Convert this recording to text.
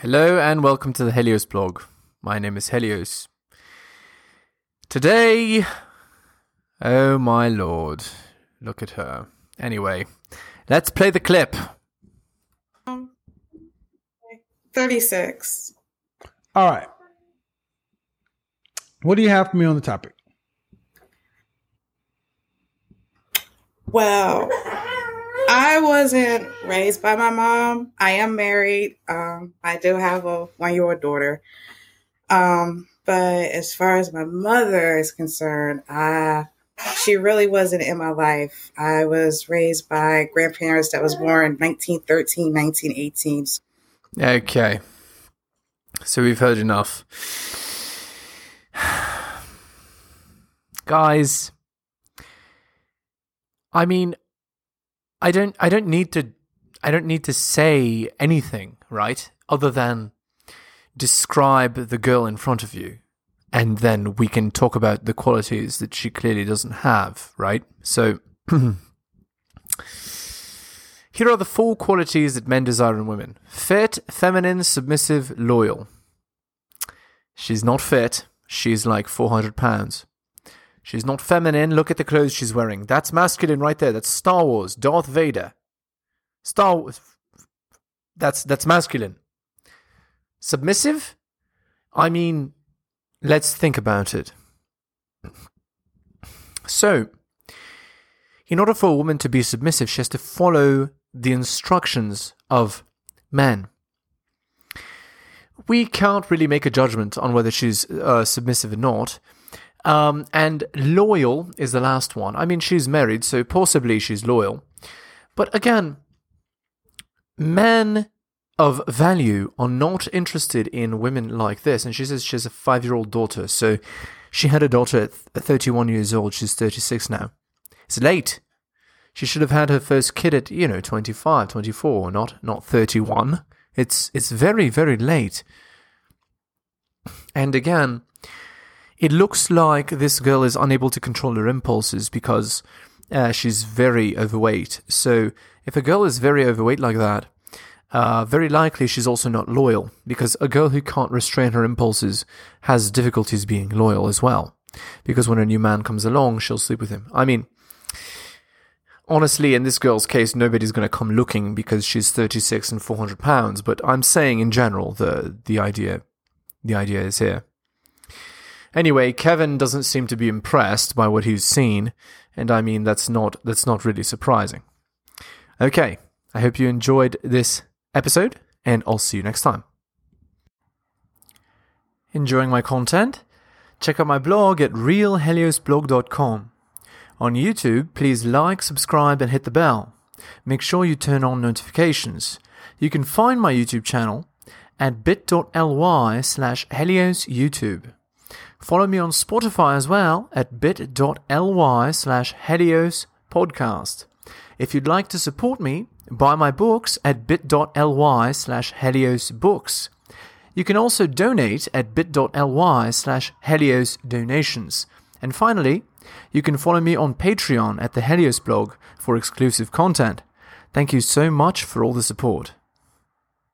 Hello and welcome to the Helios blog. My name is Helios. Today, oh my lord, look at her. Anyway, let's play the clip. 36. All right. What do you have for me on the topic? Well, I wasn't raised by my mom. I am married. Um, I do have a one year old daughter. Um, but as far as my mother is concerned, I she really wasn't in my life. I was raised by grandparents that was born 1913, 1918. Okay. So we've heard enough. Guys, I mean, I don't I don't need to I don't need to say anything, right? Other than describe the girl in front of you and then we can talk about the qualities that she clearly doesn't have, right? So here are the four qualities that men desire in women. Fit, feminine, submissive, loyal. She's not fit. She's like 400 pounds. She's not feminine. Look at the clothes she's wearing. That's masculine right there. That's Star Wars, Darth Vader. Star Wars. That's that's masculine. Submissive? I mean, let's think about it. So, in order for a woman to be submissive, she has to follow the instructions of men. We can't really make a judgment on whether she's uh, submissive or not um, and loyal is the last one. I mean, she's married, so possibly she's loyal. But again, men of value are not interested in women like this. And she says she has a five year old daughter. So she had a daughter at 31 years old. She's 36 now. It's late. She should have had her first kid at, you know, 25, 24, not, not 31. It's, it's very, very late. And again, it looks like this girl is unable to control her impulses because uh, she's very overweight. So, if a girl is very overweight like that, uh, very likely she's also not loyal because a girl who can't restrain her impulses has difficulties being loyal as well. Because when a new man comes along, she'll sleep with him. I mean, honestly, in this girl's case, nobody's going to come looking because she's 36 and 400 pounds. But I'm saying in general, the the idea, the idea is here. Anyway, Kevin doesn't seem to be impressed by what he's seen, and I mean that's not that's not really surprising. Okay, I hope you enjoyed this episode, and I'll see you next time. Enjoying my content? Check out my blog at realheliosblog.com. On YouTube, please like, subscribe, and hit the bell. Make sure you turn on notifications. You can find my YouTube channel at bit.ly slash heliosyoutube. Follow me on Spotify as well at bit.ly slash Helios podcast. If you'd like to support me, buy my books at bit.ly slash Helios books. You can also donate at bit.ly slash Helios donations. And finally, you can follow me on Patreon at the Helios blog for exclusive content. Thank you so much for all the support.